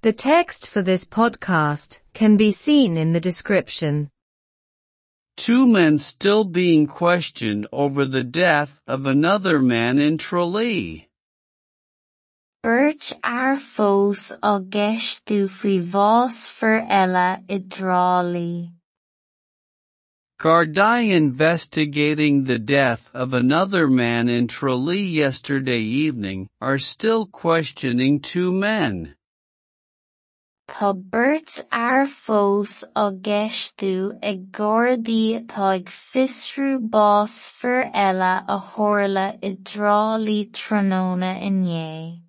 The text for this podcast can be seen in the description. Two men still being questioned over the death of another man in Tralee. Beirt ar fós a gceistú faoi bhás for eile i Drálaí. Gardaí investigating the death of another man in Tralee yesterday evening are still questioning two men. Tá ar fós a gceistú ag Gardaí atá ag fiosrú bás for eile a tharla i Drálaí Tráthnóna inné.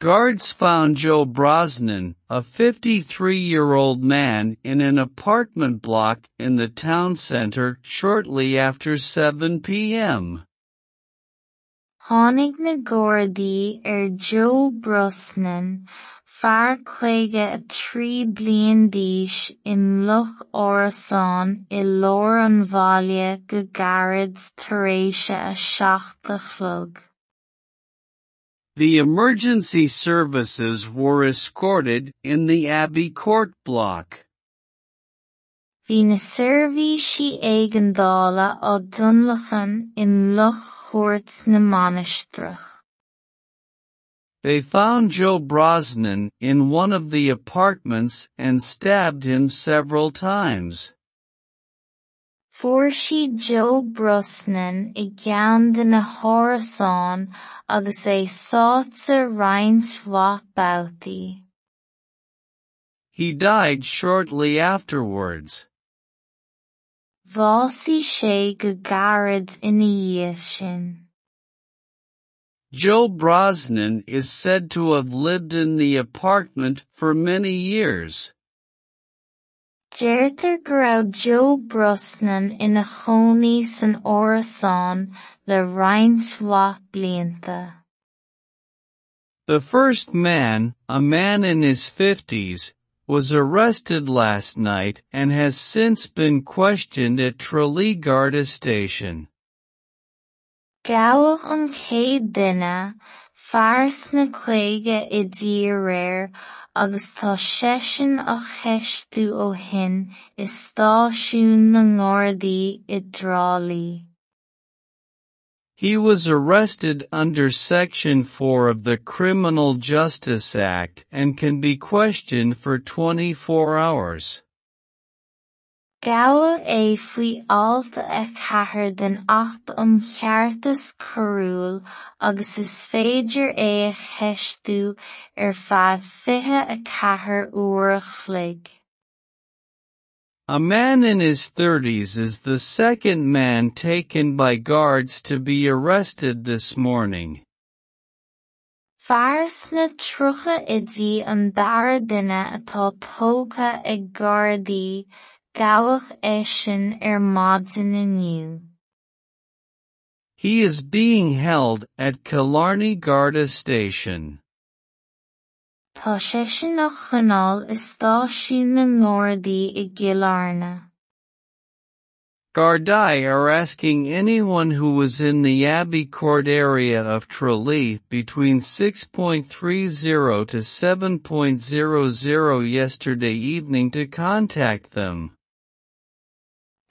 Guards found Joe Brosnan, a 53-year-old man in an apartment block in the town center shortly after 7 p.m. Tháinig na Gardaí ar er Joe Brosnan fear chuige a trí bliain d'aois i mBloc Árasán i leor an bhaile go gairid tar éis a seacht chlog. The emergency services were escorted in the Abbey Court block. Bhí na seirbhísí éigeandála á Dunlachan i mBloc Chóirt na Mainistreach. They found Joe Brosnan in one of the apartments and stabbed him several times. Siad Joe Brosnan i gceann de na hárasán agus é sáite roinnt mhaith. He died shortly afterwards. Bhásaigh sé go dhiaidh sin. Joe Brosnan is said to have lived in the apartment for many years. Deirtear go Joe Brosnan ina chonaí san árasán le blianta. The first man, a man in his fifties, was arrested last night and has since been questioned at Tralee Garda station. Gabhadh an chéad duine fear sna caoga i dtí réir agus tá seisean a cheistú ó shin i stáisiún na Gardaí i Drálaí. He was arrested under Section 4 of the Criminal Justice Act and can be questioned for 24 hours. Gabhadh é faoi alta a chathair den acht um cheartas coiriúil agus is féidir é a cheistú ar feadh fiche a chathair uair a chloig. A man in his thirties is the second man taken by guards to be arrested this morning. Fear sna trúcha idí an dara duine atá tógtha ag Gardaí gabhadh é sin ar. He is being held at Killarney Garda station. Tá sé sin a choinneáil i stáisiún na Gardaí i gCill Airne. Gardaí are asking anyone who was in the Abbey Court area of Tralee between 6.30 to 7.00 yesterday evening to contact them.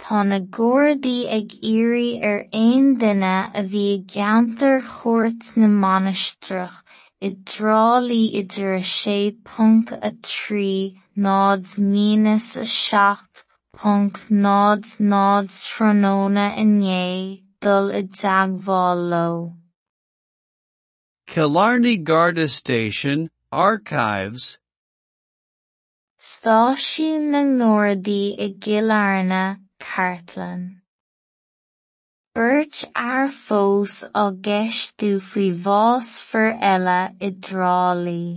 Tá na Gardaí ag iarraidh ar aon duine a bhí ceantar chóirt na Mainistreach i Drálaí idir sé punt a trí nád mínas a seacht punt nád nád tróna inné dul i dteagmháil leo. Killarney Garda Station, Archives, Stáisiún na Gardaí i gCill Airne, Cartlan. Beirt ar fós a gceistú faoi bhás for eile i Drálaí.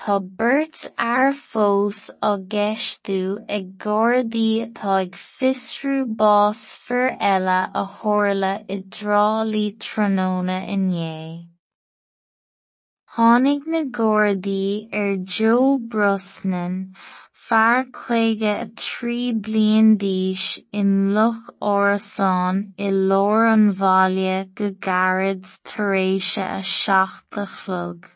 Tá beirt ar fós a gceistú ag Gardaí atá ag fiosrú bás for eile a tharla i Drálaí Tráthnóna inné. Tháinig na Gardaí ar Joe Brosnan fear chuige a trí bliain d'aois i mBloc Árasán i leor an bhaile go gairid tar éis a seacht a chlog.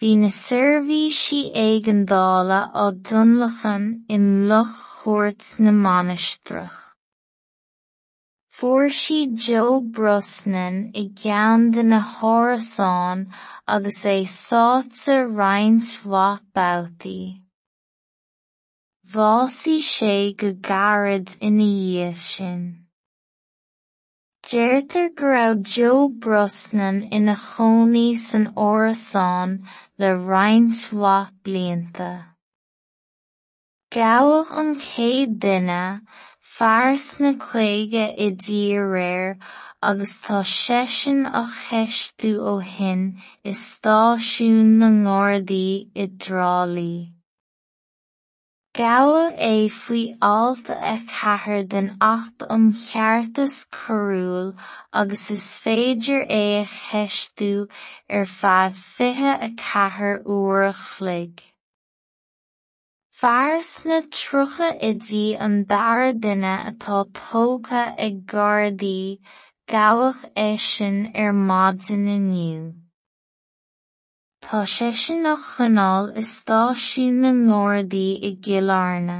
Bhí na seirbhísí éigeandála á dtionlachan i mBloc Chóirt na Mainistreach. Fuair siad Joe Brosnan i gceann de na hárasán agus é sáite roinnt mhaith babhtaí. Bhásaigh sé go gairid ina dhiaidh sin. Deirtear go raibh Joe Brosnan ina chonaí san árasán le roinnt mhaith blianta. Gabhadh an chéad duine fear sna caoga i dtí a réir agus tá seisean a cheistú ó shin i stáisiún na ngordaí i dtrálí. Gabhadh é faoi alta a chathair den acht um cheartas coiriúil agus is féidir é a cheistú ar feadh fiche a ceathair uair a chloig. Fear sna trúcha idí an dara duine atá tógtha ag Gardaí gabhadh é sin ar maidin inniu. Tá sé sin nach choinneáil i stáisiún na ngordaí i gCill Airne.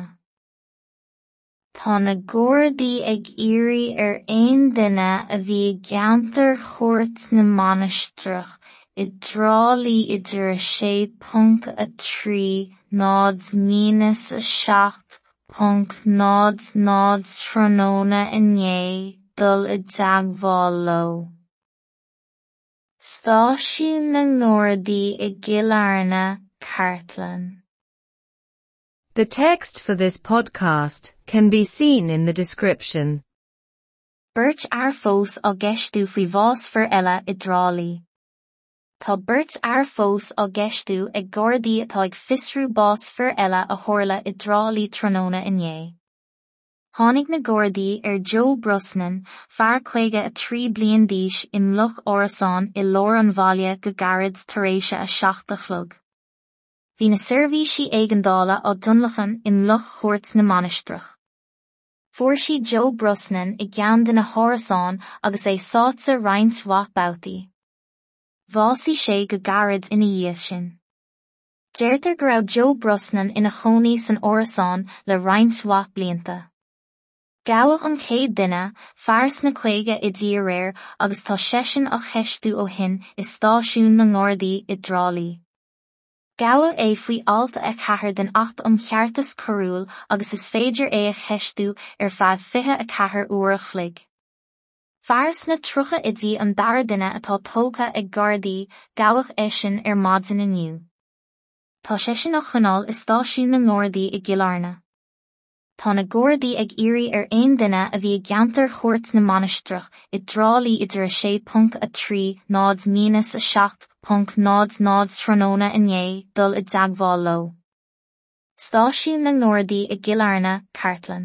Tá na gcomhardaí ag iarraidh ar aon duine a bhí ag geantar chóirt na Mainistreach i dtreálaí idir a séad punt a trí nád mínas a seacht punt nád nád tróna inné dul i dteagmháil leo. Na i gCill Cartlan. The text for this podcast can be seen in the description. Beirt ar fós á gceistú faoi bhás for eile i dtreálaí. Tá beirt ar fós á gceistú ag gcomhardaí atá ag fiosrú bás for eile a tharla i dtreálaí tróna inné. Tháinig na Gordondaí ar Joe Brosnan fear chuige a trí bliain d'aois i mBloc Árasán i leor an bhaile go gairid tar éis a seacht a chlog. Bhí na seirbhísí éigeandála á dtionlachan i mBloc Chóirt na Mainistreach. Fuair siad Joe Brosnan i gceann de na hárasán agus é sáite roinnt mhaith babhtaí. Bhásaigh sé go gairid ina dhiaidh sin. Deirtear go raibh Joe Brosnan ina chonaí san árasán le roinnt mhaith blianta. Gabhadh an chéad duine fear sna caoga i dtí a réir agus tá seisean a cheistú ó shin i stáisiún na ngordaí i dtreálaí. Gabhadh é faoi alta a chathair den acht um cheartas coiriúil agus is féidir é a cheistú ar feadh fiche a chathair uair a chloig. Fear sna trúcha idí an dara duine atá tógtha ag Gardaí gabhadh é sin ar maidin inniu. Tá sé sin nach choinneáil is stáisiún na ngordaí i gCill Airne. Tá na gcomhardaí ag iarraidh ar aon duine a bhí geantar chóirt na Mainistreach i dtreálaí idir a sé punt a trí nád mínas a seacht punt nád nád tróna inné dul i dteagmháil leo. Stáisiún na ngordaí i gCill Airne, Cartlan.